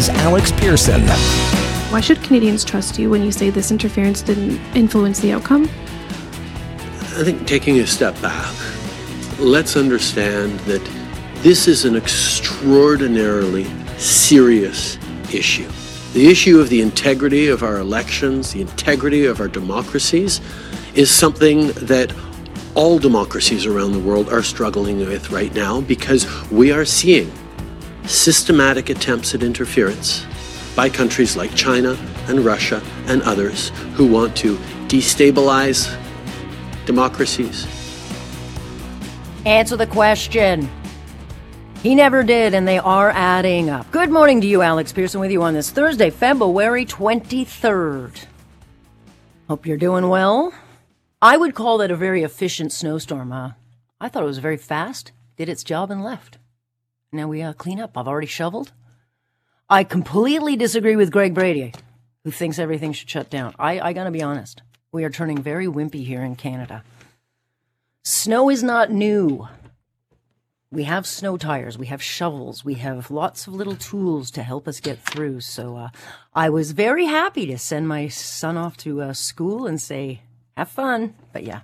This is Alex Pearson. Why should Canadians trust you when you say this interference didn't influence the outcome? I think taking a step back, let's understand that this is an extraordinarily serious issue. The issue of the integrity of our elections, the integrity of our democracies, is something that all democracies around the world are struggling with right now because we are seeing systematic attempts at interference by countries like China and Russia and others who want to destabilize democracies. Answer the question. He never did, and they are adding up. Good morning to you, Alex Pearson, with you on this Thursday, February 23rd. Hope you're doing well. I would call that a very efficient snowstorm, huh? I thought it was very fast, did its job, and left. Now we uh, clean up. I've already shoveled. I completely disagree with Greg Brady, who thinks everything should shut down. I, I gotta be honest. We are turning very wimpy here in Canada. Snow is not new we have snow tires, we have shovels, we have lots of little tools to help us get through. So uh, I was very happy to send my son off to uh, school and say, "Have fun." But yeah,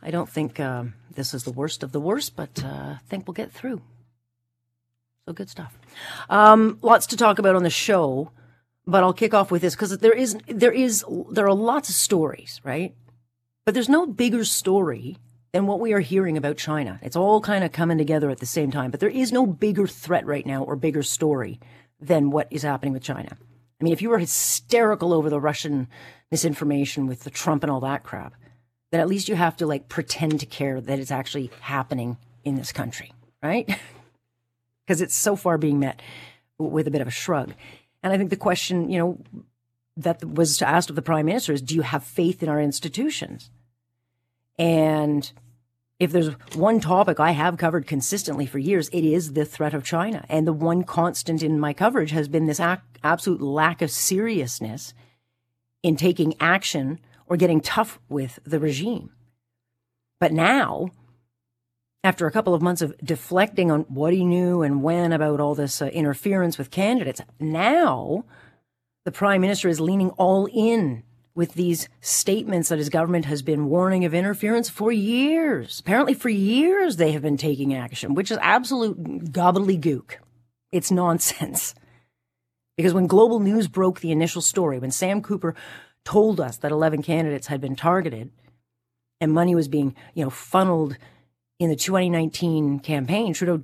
I don't think um, this is the worst of the worst, but uh, I think we'll get through. So good stuff. Um, lots to talk about on the show, but I'll kick off with this because there is there is there are lots of stories, right? But there's no bigger story than what we are hearing about China. It's all kind of coming together at the same time, but there is no bigger threat right now or bigger story than what is happening with China. I mean, if you were hysterical over the Russian misinformation with the Trump and all that crap, then at least you have to like pretend to care that it's actually happening in this country, right? Because it's so far being met with a bit of a shrug. And I think the question, you know, that was asked of the prime minister is do you have faith in our institutions? And if there's one topic I have covered consistently for years, it is the threat of China. And the one constant in my coverage has been this ac- absolute lack of seriousness in taking action or getting tough with the regime. But now, after a couple of months of deflecting on what he knew and when about all this uh, interference with candidates, now the prime minister is leaning all in with these statements that his government has been warning of interference for years. Apparently, for years, they have been taking action, which is absolute gobbledygook. It's nonsense. Because when Global News broke the initial story, when Sam Cooper told us that 11 candidates had been targeted and money was being, you know, funneled in the 2019 campaign, Trudeau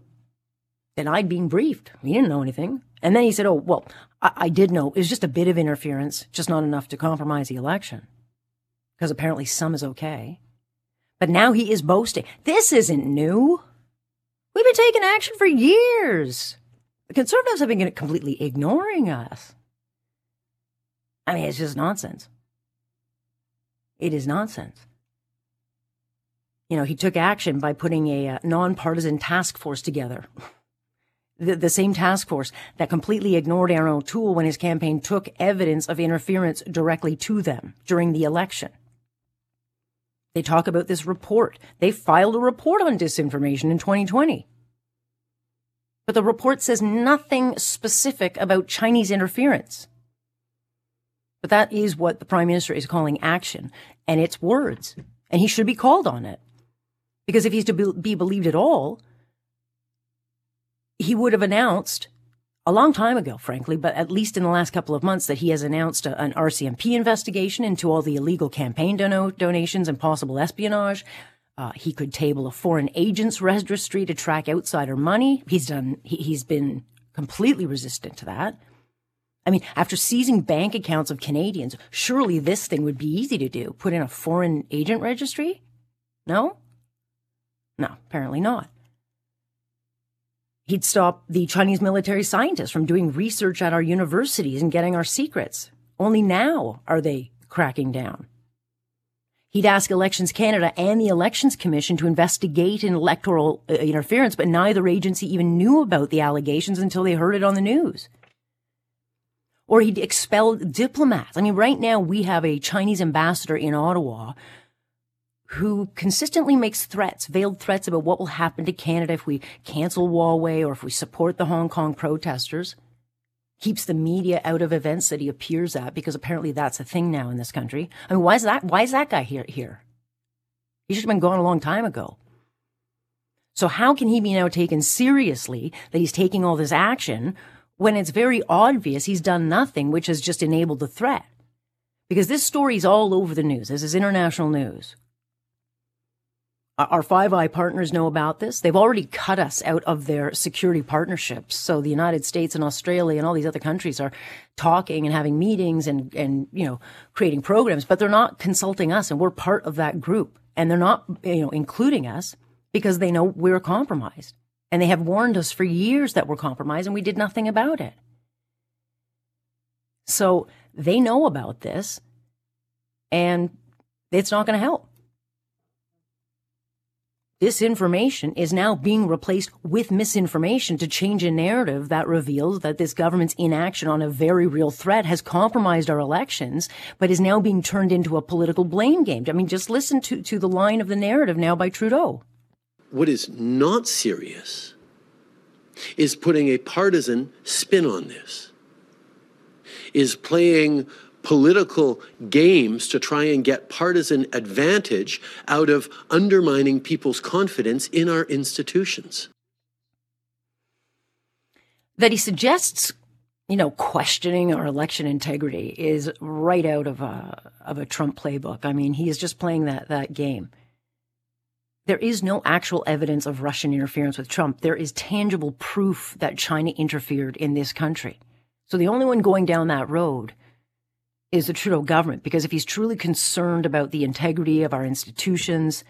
denied being briefed. He didn't know anything. And then he said, oh, well, I, I did know. It was just a bit of interference, just not enough to compromise the election. Because apparently some is okay. But now he is boasting. This isn't new. We've been taking action for years. The conservatives have been completely ignoring us. I mean, it's just nonsense. It is nonsense. You know, he took action by putting a uh, nonpartisan task force together the, the same task force that completely ignored Erin O'Toole when his campaign took evidence of interference directly to them during the election. They talk about this report. They filed a report on disinformation in 2020. But the report says nothing specific about Chinese interference. But that is what the prime minister is calling action, and it's words, and he should be called on it. Because if he's to be believed at all, he would have announced a long time ago, frankly, but at least in the last couple of months, that he has announced a, an RCMP investigation into all the illegal campaign dono- donations and possible espionage. Uh, he could table a foreign agents registry to track outsider money. He's done. He, he's been completely resistant to that. I mean, after seizing bank accounts of Canadians, surely this thing would be easy to do. Put in a foreign agent registry? No? No, apparently not. He'd stop the Chinese military scientists from doing research at our universities and getting our secrets. Only now are they cracking down. He'd ask Elections Canada and the Elections Commission to investigate an electoral uh, interference, but neither agency even knew about the allegations until they heard it on the news. Or he'd expel diplomats. I mean, right now we have a Chinese ambassador in Ottawa who consistently makes threats, veiled threats about what will happen to Canada if we cancel Huawei or if we support the Hong Kong protesters. keeps the media out of events that he appears at because apparently that's a thing now in this country. I mean, why is that? Why is that guy here? Here, he should have been gone a long time ago. So how can he be now taken seriously that he's taking all this action when it's very obvious he's done nothing, which has just enabled the threat? Because this story's all over the news. This is international news. Our Five Eye partners know about this. They've already cut us out of their security partnerships. So the United States and Australia and all these other countries are talking and having meetings and, and, you know, creating programs, but they're not consulting us and we're part of that group and they're not, you know, including us because they know we're compromised. And they have warned us for years that we're compromised and we did nothing about it. So they know about this and it's not going to help. This information is now being replaced with misinformation to change a narrative that reveals that this government's inaction on a very real threat has compromised our elections, but is now being turned into a political blame game. I mean, just listen to, to the line of the narrative now by Trudeau. What is not serious is putting a partisan spin on this, is playing political games to try and get partisan advantage out of undermining people's confidence in our institutions. That he suggests, you know, questioning our election integrity is right out of a of a Trump playbook. I mean, he is just playing that that game. There is no actual evidence of Russian interference with Trump. There is tangible proof that China interfered in this country. So the only one going down that road is the Trudeau government, because if he's truly concerned about the integrity of our institutions,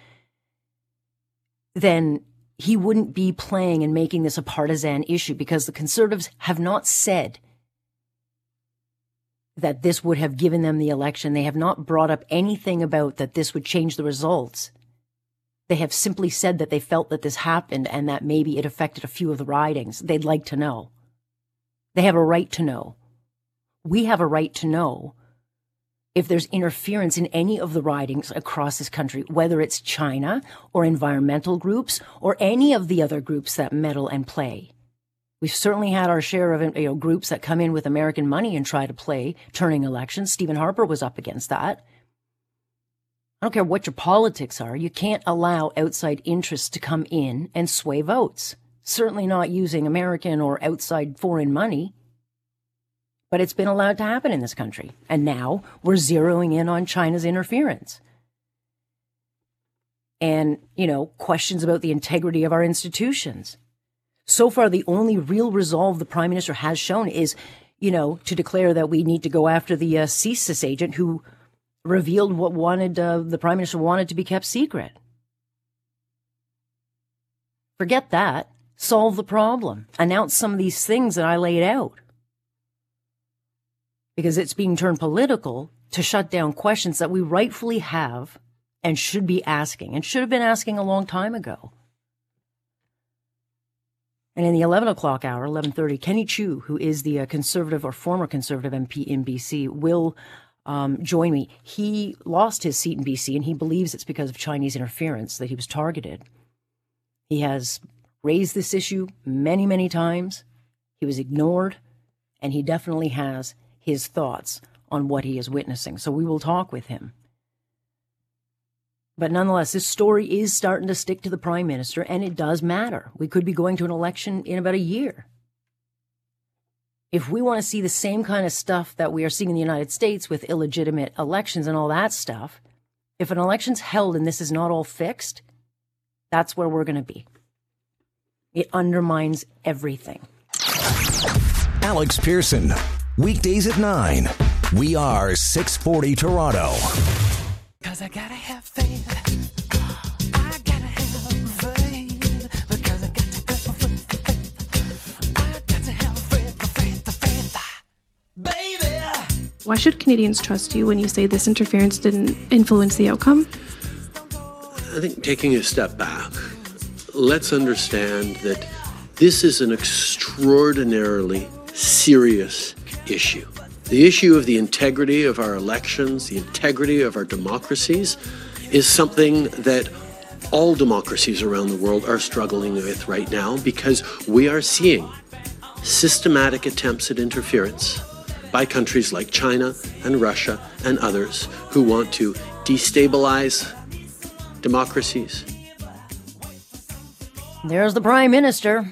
then he wouldn't be playing and making this a partisan issue because the conservatives have not said that this would have given them the election. They have not brought up anything about that this would change the results. They have simply said that they felt that this happened and that maybe it affected a few of the ridings. They'd like to know. They have a right to know. We have a right to know if there's interference in any of the ridings across this country, whether it's China or environmental groups or any of the other groups that meddle and play. We've certainly had our share of you know, groups that come in with American money and try to play turning elections. Stephen Harper was up against that. I don't care what your politics are. You can't allow outside interests to come in and sway votes. Certainly not using American or outside foreign money but it's been allowed to happen in this country. And now we're zeroing in on China's interference. And, you know, questions about the integrity of our institutions. So far, the only real resolve the prime minister has shown is, you know, to declare that we need to go after the uh, CSIS agent who revealed what wanted uh, the prime minister wanted to be kept secret. Forget that. Solve the problem. Announce some of these things that I laid out because it's being turned political to shut down questions that we rightfully have and should be asking and should have been asking a long time ago. And in the 11 o'clock hour, 11.30, Kenny Chiu, who is the uh, conservative or former conservative MP in BC, will um, join me. He lost his seat in BC and he believes it's because of Chinese interference that he was targeted. He has raised this issue many, many times. He was ignored and he definitely has his thoughts on what he is witnessing. So we will talk with him. But nonetheless, this story is starting to stick to the prime minister, and it does matter. We could be going to an election in about a year. If we want to see the same kind of stuff that we are seeing in the United States with illegitimate elections and all that stuff, if an election's held and this is not all fixed, that's where we're going to be. It undermines everything. Alex Pearson, Weekdays at 9. We are 640 Toronto. Cause I gotta have faith. I gotta have faith. Because I got to go faith. I got to have faith, faith, faith. Baby! Why should Canadians trust you when you say this interference didn't influence the outcome? I think taking a step back, let's understand that this is an extraordinarily serious issue. The issue of the integrity of our elections, the integrity of our democracies, is something that all democracies around the world are struggling with right now because we are seeing systematic attempts at interference by countries like China and Russia and others who want to destabilize democracies. There's the Prime Minister.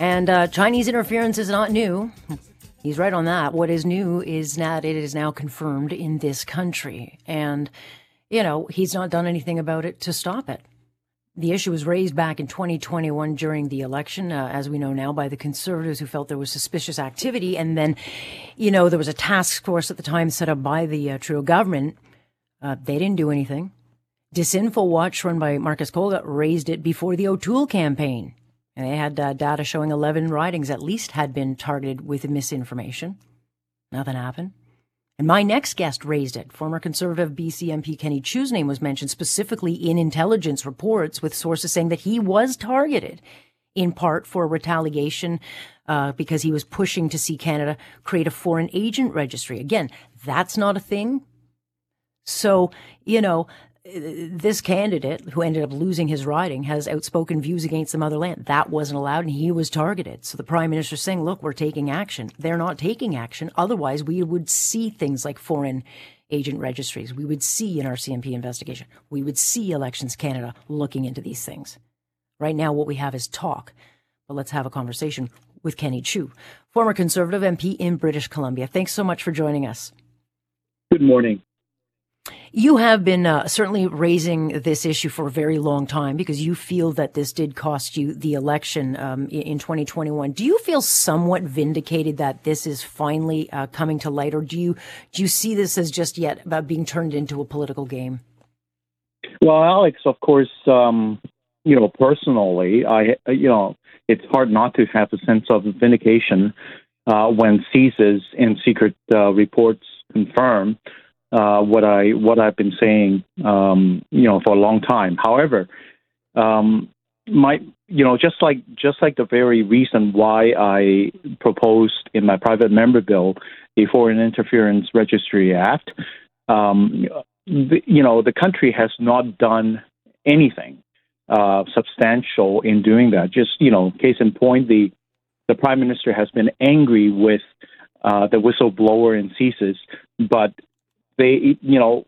And uh, Chinese interference is not new. He's right on that. What is new is that it is now confirmed in this country. And, you know, he's not done anything about it to stop it. The issue was raised back in 2021 during the election, uh, as we know now, by the conservatives who felt there was suspicious activity. And then, you know, there was a task force at the time set up by the uh, Trudeau government. Uh, they didn't do anything. Disinfo Watch, run by Marcus Kolga, raised it before the O'Toole campaign. And they had uh, data showing 11 ridings at least had been targeted with misinformation. Nothing happened. And my next guest raised it. Former Conservative BC MP Kenny Chiu's name was mentioned specifically in intelligence reports with sources saying that he was targeted in part for retaliation uh, because he was pushing to see Canada create a foreign agent registry. Again, that's not a thing. So, you know, this candidate who ended up losing his riding has outspoken views against the motherland. That wasn't allowed and he was targeted. So the prime minister is saying, look, we're taking action. They're not taking action. Otherwise, we would see things like foreign agent registries. We would see an RCMP investigation. We would see Elections Canada looking into these things. Right now, what we have is talk. But let's have a conversation with Kenny Chiu, former Conservative MP in British Columbia. Thanks so much for joining us. Good morning. You have been uh, certainly raising this issue for a very long time because you feel that this did cost you the election um, in 2021. Do you feel somewhat vindicated that this is finally uh, coming to light, or do you do you see this as just yet about being turned into a political game? Well, Alex, of course, um, you know personally, I you know it's hard not to have a sense of vindication uh, when CSIS and secret uh, reports confirm uh, what I what I've been saying, um, you know, for a long time. However, um, my you know just like just like the very reason why I proposed in my private member bill a Foreign Interference Registry Act, um, the, you know, the country has not done anything uh, substantial in doing that. Just you know, case in point, the the prime minister has been angry with uh, the whistleblower in CSIS, but they, you know,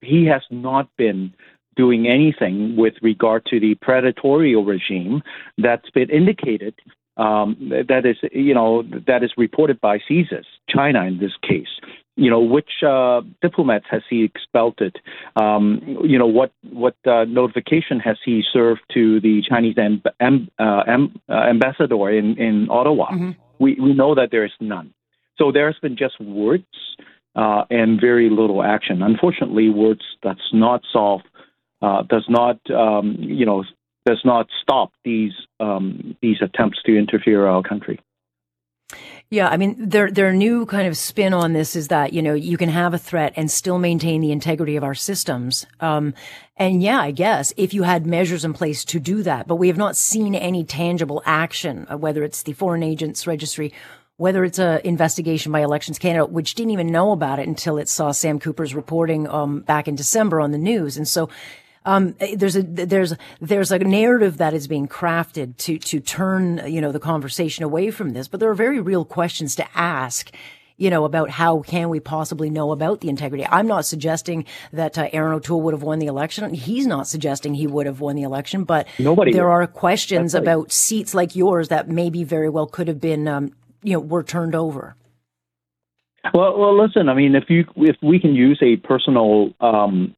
he has not been doing anything with regard to the predatory regime that's been indicated um, that is, you know, that is reported by CSIS, China in this case. You know, which uh, diplomats has he expelled it? Um, you know, what what uh, notification has he served to the Chinese amb- amb- uh, amb- uh, ambassador in in Ottawa? Mm-hmm. We we know that there is none. So there has been just words uh, and very little action. Unfortunately, words that's not solve, uh, does not, um, you know, does not stop these um, these attempts to interfere our country. Yeah, I mean, their their new kind of spin on this is that you know you can have a threat and still maintain the integrity of our systems. Um, and yeah, I guess if you had measures in place to do that, but we have not seen any tangible action, uh, whether it's the foreign agents registry whether it's an investigation by Elections Canada, which didn't even know about it until it saw Sam Cooper's reporting um, back in December on the news. And so um, there's a there's there's a narrative that is being crafted to to turn you know the conversation away from this, but there are very real questions to ask. You know, about how can we possibly know about the integrity? I'm not suggesting that uh, Erin O'Toole would have won the election. He's not suggesting he would have won the election, but Nobody there are questions about seats like yours that maybe very well could have been um, you know were turned over? Well, well, listen. I mean, if you if we can use a personal, um,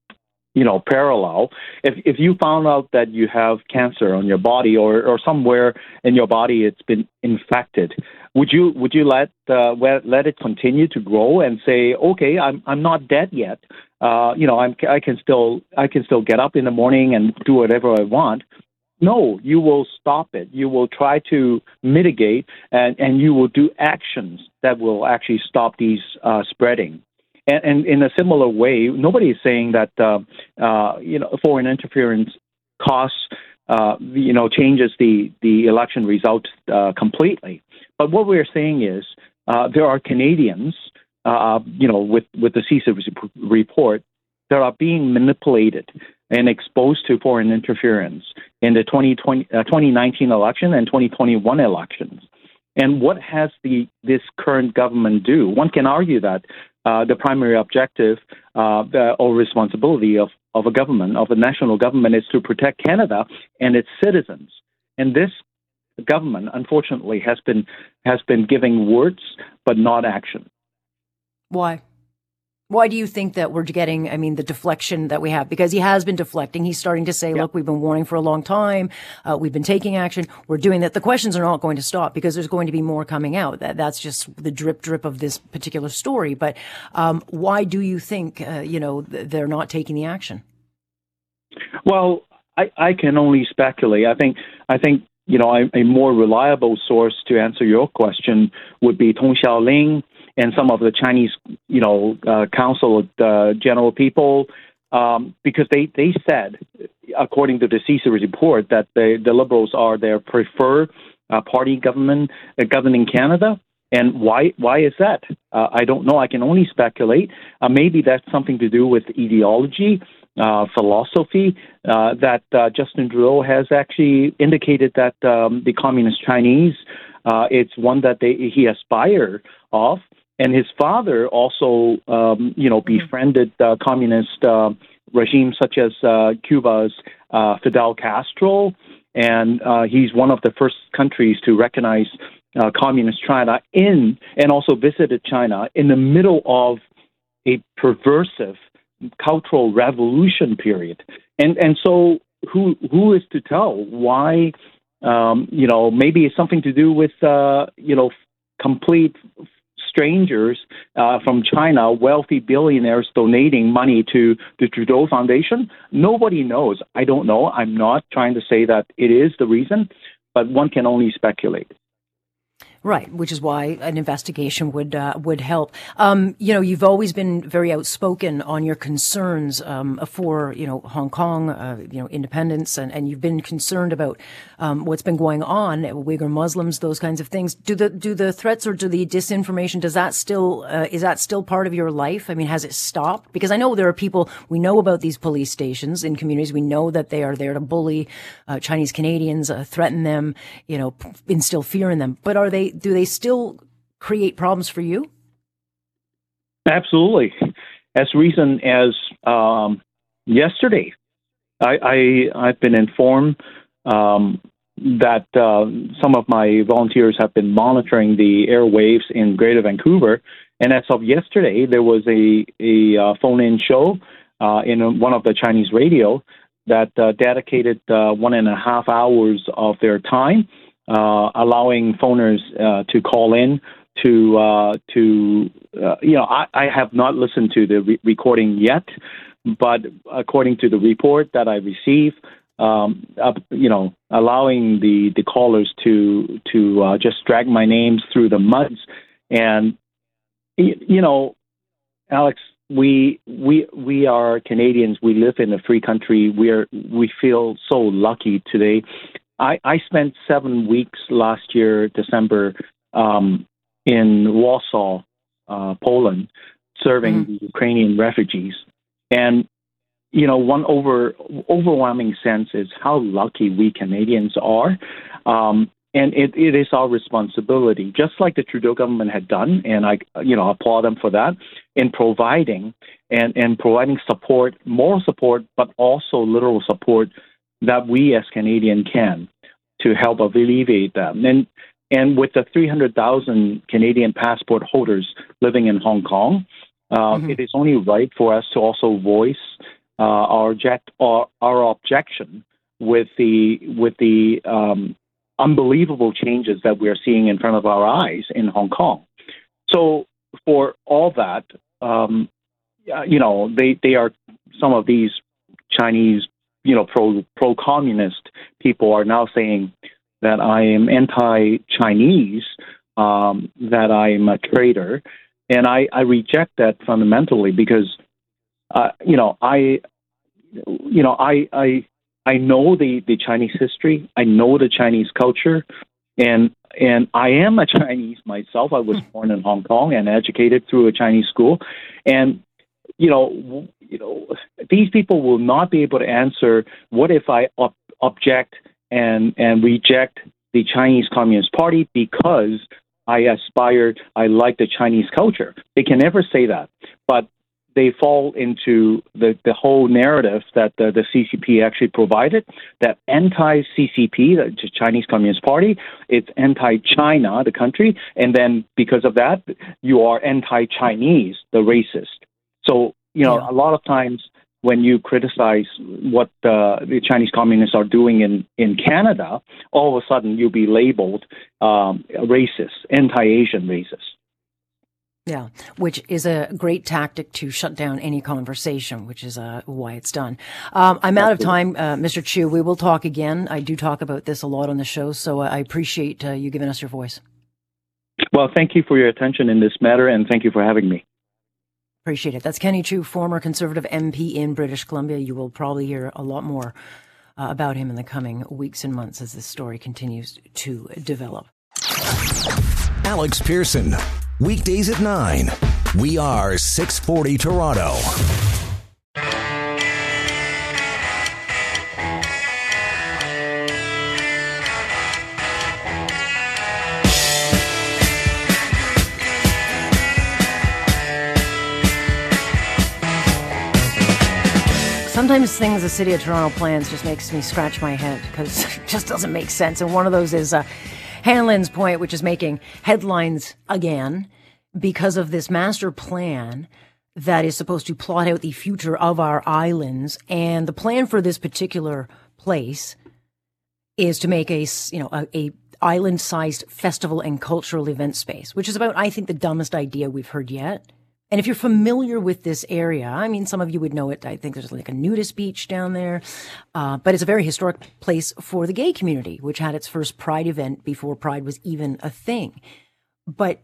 you know, parallel, if if you found out that you have cancer on your body or or somewhere in your body it's been infected, would you would you let uh, let it continue to grow and say, okay, I'm I'm not dead yet. Uh, you know, I'm I can still I can still get up in the morning and do whatever I want. No, you will stop it. You will try to mitigate, and, and you will do actions that will actually stop these uh, spreading. And, and, in a similar way, nobody is saying that uh, uh, you know foreign interference costs uh, you know changes the the election result uh, completely. But what we're saying is uh, there are Canadians, you know, with with the CSIS report that are being manipulated and exposed to foreign interference in the 2020, uh, 2019 election and 2021 elections. And what has the this current government do? One can argue that uh, the primary objective uh, or responsibility of, of a government, of a national government, is to protect Canada and its citizens. And this government, unfortunately, has been has been giving words but not action. Why? Why do you think that we're getting, I mean, the deflection that we have? Because he has been deflecting. He's starting to say, yeah. look, we've been warning for a long time. Uh, we've been taking action. We're doing that. The questions are not going to stop because there's going to be more coming out. That, that's just the drip drip of this particular story. But um, why do you think, uh, you know, they're not taking the action? Well, I, I can only speculate. I think, I think, you know, a, a more reliable source to answer your question would be Tong Xiaoling and some of the Chinese, you know, uh, Council uh, General people, um, because they, they said, according to the CSIS report, that the, the Liberals are their preferred uh, party government uh, governing Canada. And why why is that? Uh, I don't know. I can only speculate. Uh, maybe that's something to do with ideology, uh, philosophy. Uh, that uh, Justin Trudeau has actually indicated that um, the communist Chinese, uh, it's one that they, he aspire of, and his father also, um, you know, mm-hmm. befriended uh, communist uh, regimes such as uh, Cuba's uh, Fidel Castro, and uh, he's one of the first countries to recognize uh, communist China in, and also visited China in the middle of a perversive cultural revolution period, and and so who who is to tell why? Um, you know, maybe it's something to do with uh, you know complete strangers uh, from China, wealthy billionaires donating money to the Trudeau Foundation? Nobody knows. I don't know. I'm not trying to say that it is the reason, but one can only speculate. Right, which is why an investigation would uh, would help. Um, you know, you've always been very outspoken on your concerns um, for you know Hong Kong, uh, you know independence, and, and you've been concerned about um, what's been going on, Uyghur Muslims, those kinds of things. Do the do the threats or do the disinformation does that still uh, is that still part of your life? I mean, has it stopped? Because I know there are people we know about these police stations in communities. We know that they are there to bully uh, Chinese Canadians, uh, threaten them, you know, instill fear in them. But are they do they still create problems for you? Absolutely. As recent as um, yesterday, I, I have been informed um, that uh, some of my volunteers have been monitoring the airwaves in Greater Vancouver, and as of yesterday, there was a a uh, phone-in show uh, in one of the Chinese radio that uh, dedicated uh, one and a half hours of their time uh, allowing phoners uh, to call in to uh, to uh, you know I, I have not listened to the re- recording yet, but according to the report that I received, um, uh, you know allowing the the callers to to uh, just drag my names through the muds, and you know, Alex, we we we are Canadians. We live in a free country. We are we feel so lucky today I, I spent seven weeks last year, December, um, in Warsaw, uh, Poland, serving mm-hmm. the Ukrainian refugees. And, you know, one over, overwhelming sense is how lucky we Canadians are. Um, and it, it is our responsibility, just like the Trudeau government had done, and I, you know, applaud them for that, in providing and, and providing support, moral support, but also literal support that we as Canadian can to help alleviate them. And and with the 300,000 Canadian passport holders living in Hong Kong, uh, mm-hmm. it is only right for us to also voice uh, our, object, our, our objection with the with the um, unbelievable changes that we are seeing in front of our eyes in Hong Kong. So for all that, um, you know, they they are some of these Chinese you know, pro pro communist people are now saying that I am anti Chinese, um, that I am a traitor, and I, I reject that fundamentally because, uh, you know, I, you know, I I I know the the Chinese history, I know the Chinese culture, and and I am a Chinese myself. I was hmm. born in Hong Kong and educated through a Chinese school, and you know, you know, these people will not be able to answer what if I ob- object and and reject the Chinese Communist Party because I aspire, I like the Chinese culture. They can never say that. But they fall into the, the whole narrative that the, the CCP actually provided that anti CCP, the Chinese Communist Party, it's anti China, the country, and then because of that, you are anti Chinese, the racist. So, you know, yeah. a lot of times when you criticize what uh, the Chinese communists are doing in, in Canada, all of a sudden you'll be labeled um, racist, anti Asian racist. Yeah, which is a great tactic to shut down any conversation, which is uh, why it's done. Um, I'm out of time, uh, Mr. Chiu. We will talk again. I do talk about this a lot on the show, so uh, I appreciate uh, you giving us your voice. Well, thank you for your attention in this matter, and thank you for having me. Appreciate it. That's Kenny Chiu, former Conservative MP in British Columbia. You will probably hear a lot more uh, about him in the coming weeks and months as this story continues to develop. Alex Pearson, weekdays at 9. We are 640 Toronto. Sometimes things the city of Toronto plans just makes me scratch my head because it just doesn't make sense. And one of those is uh, Hanlan's point, which is making headlines again because of this master plan that is supposed to plot out the future of our islands. And the plan for this particular place is to make a, you know, a, a island-sized festival and cultural event space, which is about, I think, the dumbest idea we've heard yet. And if you're familiar with this area, I mean, some of you would know it. I think there's like a nudist beach down there, uh, but it's a very historic place for the gay community, which had its first Pride event before Pride was even a thing. But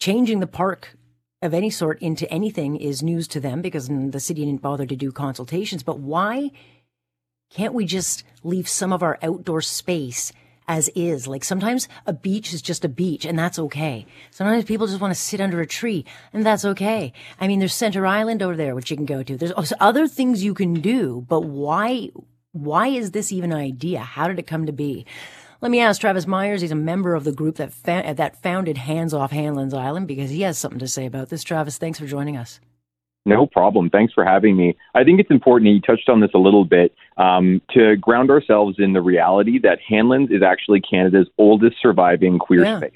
changing the park of any sort into anything is news to them because the city didn't bother to do consultations. But why can't we just leave some of our outdoor space as is. Like sometimes a beach is just a beach and that's okay. Sometimes people just want to sit under a tree and that's okay. I mean, there's Center Island over there, which you can go to. There's other things you can do, but why, why is this even an idea? How did it come to be? Let me ask Travis Myers. He's a member of the group that fa- that founded Hands Off Hanlan's Island because he has something to say about this. Travis, thanks for joining us. No problem. Thanks for having me. I think it's important, you touched on this a little bit, um, to ground ourselves in the reality that Hanlan's is actually Canada's oldest surviving queer yeah. space.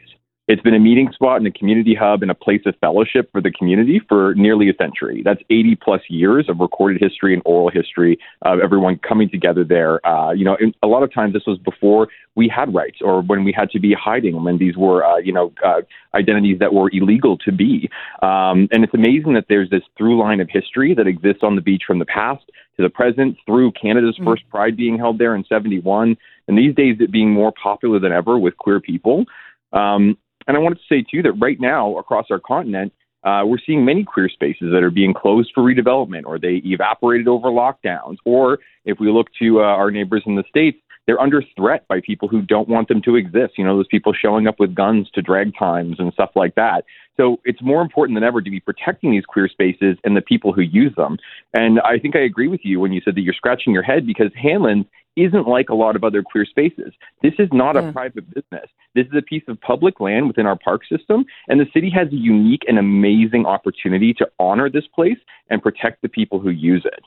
It's been a meeting spot and a community hub and a place of fellowship for the community for nearly a century. That's 80 plus years of recorded history and oral history of everyone coming together there. Uh, you know, a lot of times this was before we had rights or when we had to be hiding, when these were, uh, you know, uh, identities that were illegal to be. Um, and it's amazing that there's this through line of history that exists on the beach from the past to the present through Canada's mm-hmm. first Pride being held there in 71, and these days it being more popular than ever with queer people. Um, and I wanted to say, too, that right now across our continent, uh, we're seeing many queer spaces that are being closed for redevelopment or they evaporated over lockdowns. Or if we look to uh, our neighbors in the States, they're under threat by people who don't want them to exist. You know, those people showing up with guns to drag times and stuff like that. So it's more important than ever to be protecting these queer spaces and the people who use them. And I think I agree with you when you said that you're scratching your head because Hanlan isn't like a lot of other queer spaces. This is not yeah. a private business. This is a piece of public land within our park system, and the city has a unique and amazing opportunity to honor this place and protect the people who use it.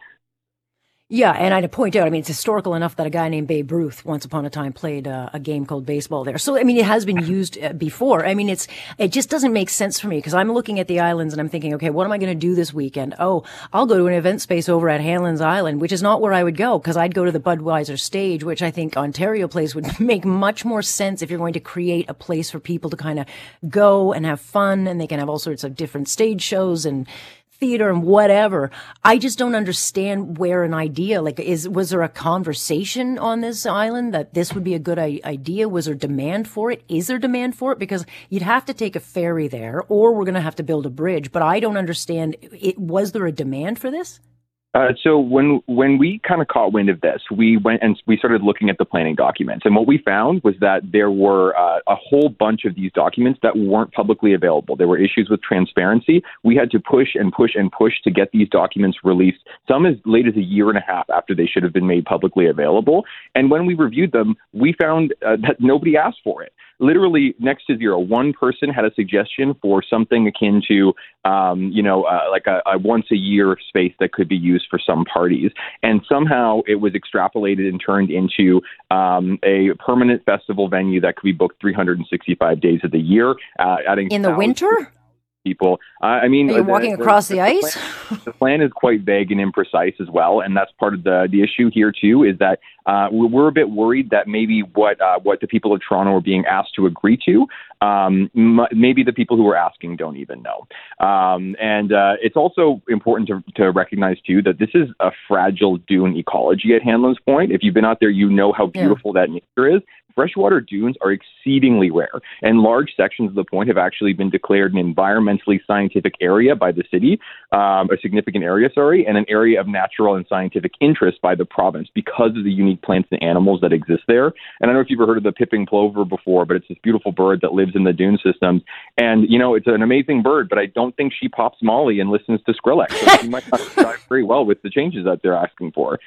Yeah, and I'd point out, I mean, it's historical enough that a guy named Babe Ruth once upon a time played uh, a game called baseball there. So, I mean, it has been used uh, before. I mean, it's, it just doesn't make sense for me because I'm looking at the islands and I'm thinking, okay, what am I going to do this weekend? Oh, I'll go to an event space over at Hanlan's Island, which is not where I would go because I'd go to the Budweiser stage, which I think Ontario Place would make much more sense if you're going to create a place for people to kind of go and have fun and they can have all sorts of different stage shows and theater and whatever. I just don't understand where an idea like is was there a conversation on this island that this would be a good idea? Was there demand for it? Is there demand for it? Because you'd have to take a ferry there, or we're going to have to build a bridge. But I don't understand. It was there a demand for this? Uh, so when when we kind of caught wind of this, we went and we started looking at the planning documents, and what we found was that there were uh, a whole bunch of these documents that weren't publicly available. There were issues with transparency. We had to push and push and push to get these documents released. Some as late as a year and a half after they should have been made publicly available. And when we reviewed them, we found uh, that nobody asked for it literally next to zero. One person had a suggestion for something akin to, um, you know, uh, like a, a once a year space that could be used for some parties. And somehow it was extrapolated and turned into um, a permanent festival venue that could be booked 365 days of the year, uh, adding in the winter people. Uh, I mean, are you walking the, across the, the ice? Plan, the plan is quite vague and imprecise as well, and that's part of the the issue here too. Is that uh, we're a bit worried that maybe what uh, what the people of Toronto are being asked to agree to, um, m- maybe the people who are asking don't even know. Um, and uh, it's also important to, to recognize too that this is a fragile dune ecology at Hanlan's Point. If you've been out there, you know how beautiful yeah. that nature is freshwater dunes are exceedingly rare, and large sections of the point have actually been declared an environmentally scientific area by the city, um, a significant area, sorry, and an area of natural and scientific interest by the province because of the unique plants and animals that exist there. And I don't know if you've ever heard of the piping plover before, but it's this beautiful bird that lives in the dune systems. And, you know, it's an amazing bird, but I don't think she pops Molly and listens to Skrillex. So she might not thrive very well with the changes that they're asking for.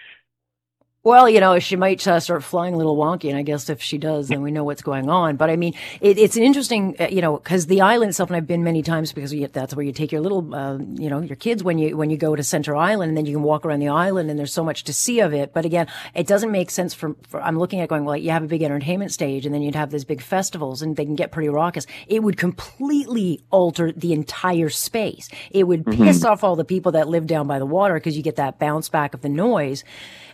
Well, you know, she might uh, start flying a little wonky, and I guess if she does, then we know what's going on. But I mean, it, it's an interesting, uh, you know, because the island itself, and I've been many times because you, that's where you take your little, uh, you know, your kids when you when you go to Center Island, and then you can walk around the island, and there's so much to see of it. But again, it doesn't make sense for, for I'm looking at going, well, you have a big entertainment stage, and then you'd have these big festivals, and they can get pretty raucous. It would completely alter the entire space. It would mm-hmm. piss off all the people that live down by the water because you get that bounce back of the noise.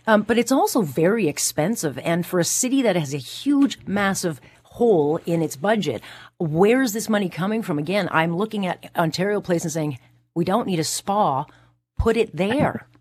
Um, but it's also very expensive. And for a city that has a huge, massive hole in its budget, where's this money coming from? Again, I'm looking at Ontario Place and saying, we don't need a spa. Put it there.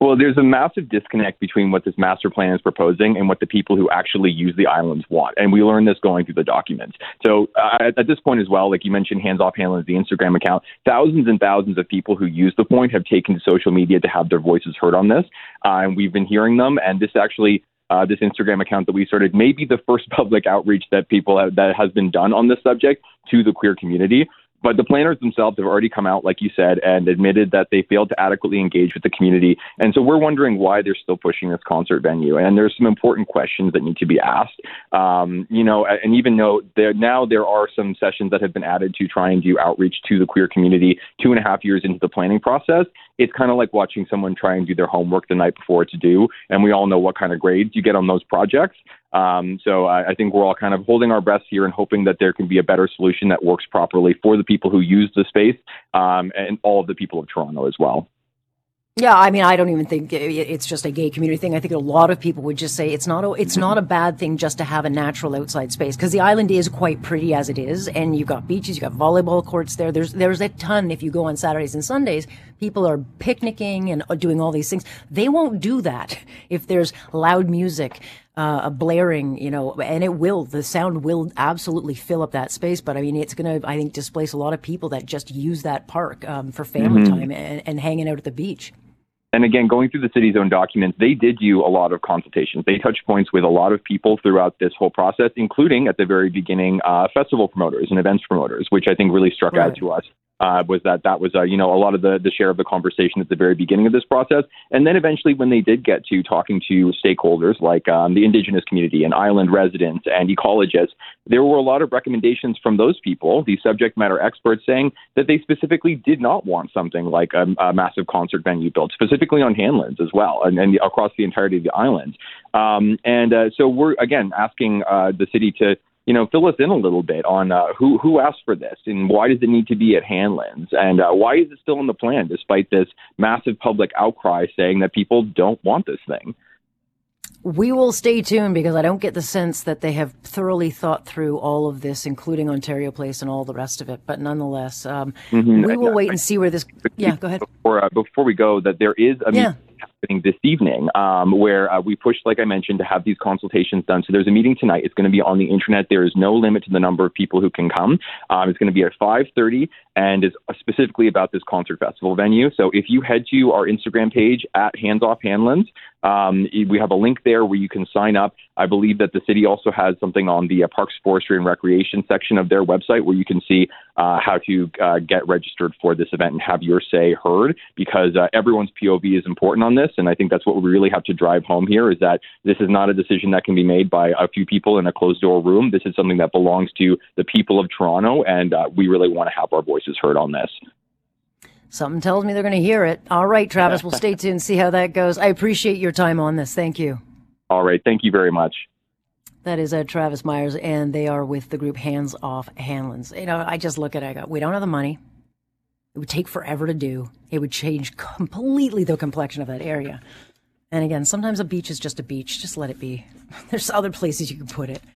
Well, there's a massive disconnect between what this master plan is proposing and what the people who actually use the islands want. And we learned this going through the documents. So uh, at, this point as well, like you mentioned, Hands Off Hanlan's, the Instagram account, thousands and thousands of people who use the point have taken to social media to have their voices heard on this. Uh, and we've been hearing them. And this actually uh, this Instagram account that we started may be the first public outreach that people have, that has been done on this subject to the queer community. But the planners themselves have already come out, like you said, and admitted that they failed to adequately engage with the community. And so we're wondering why they're still pushing this concert venue. And there's some important questions that need to be asked. Um, you know, and even though there now there are some sessions that have been added to try and do outreach to the queer community two and a half years into the planning process, it's kind of like watching someone try and do their homework the night before it's due. And we all know what kind of grades you get on those projects. Um, so I, I, think we're all kind of holding our breaths here and hoping that there can be a better solution that works properly for the people who use the space um, and all of the people of Toronto as well. Yeah, I mean, I don't even think it's just a gay community thing. I think a lot of people would just say it's not a, it's not a bad thing just to have a natural outside space because the island is quite pretty as it is, and you've got beaches, you've got volleyball courts there. There's there's a ton. If you go on Saturdays and Sundays, people are picnicking and doing all these things. They won't do that if there's loud music. Uh, blaring, you know, and it will, the sound will absolutely fill up that space. But I mean, it's going to, I think, displace a lot of people that just use that park um, for family mm-hmm. time and, and hanging out at the beach. And again, going through the city's own documents, they did do a lot of consultations. They touched points with a lot of people throughout this whole process, including at the very beginning, uh, festival promoters and events promoters, which I think really struck right. out to us uh, was that that was uh, you know a lot of the the share of the conversation at the very beginning of this process, and then eventually when they did get to talking to stakeholders like um, the indigenous community and island residents and ecologists, there were a lot of recommendations from those people, the subject matter experts, saying that they specifically did not want something like a, a massive concert venue built, specifically on Hanlan's as well, and, and across the entirety of the island. Um, and uh, so we're again asking uh, the city to you know, fill us in a little bit on uh, who who asked for this and why does it need to be at Hanlan's and uh, why is it still in the plan despite this massive public outcry saying that people don't want this thing. We will stay tuned because I don't get the sense that they have thoroughly thought through all of this, including Ontario Place and all the rest of it. But nonetheless, um, mm-hmm. we will wait and see where this. Yeah, go ahead. Before, uh, before we go, that there is a yeah happening this evening, um, where uh, we pushed, like I mentioned, to have these consultations done. So there's a meeting tonight. It's going to be on the internet. There is no limit to the number of people who can come. Um, it's going to be at 5:30 and is specifically about this concert festival venue. So if you head to our Instagram page at Hands Off Hanlan's, um, we have a link there where you can sign up. I believe that the city also has something on the uh, Parks, Forestry, and Recreation section of their website where you can see uh, how to uh, get registered for this event and have your say heard because uh, everyone's POV is important on this. And I think that's what we really have to drive home here is that this is not a decision that can be made by a few people in a closed door room. This is something that belongs to the people of Toronto, and uh, we really want to have our voices heard on this. Something tells me they're going to hear it. All right, Travis, we'll stay tuned and see how that goes. I appreciate your time on this. Thank you. All right. Thank you very much. That is uh, Travis Myers, and they are with the group Hands Off Hanlan's. You know, I just look at it, I go, we don't have the money. It would take forever to do. It would change completely the complexion of that area. And again, sometimes a beach is just a beach. Just let it be. There's other places you can put it.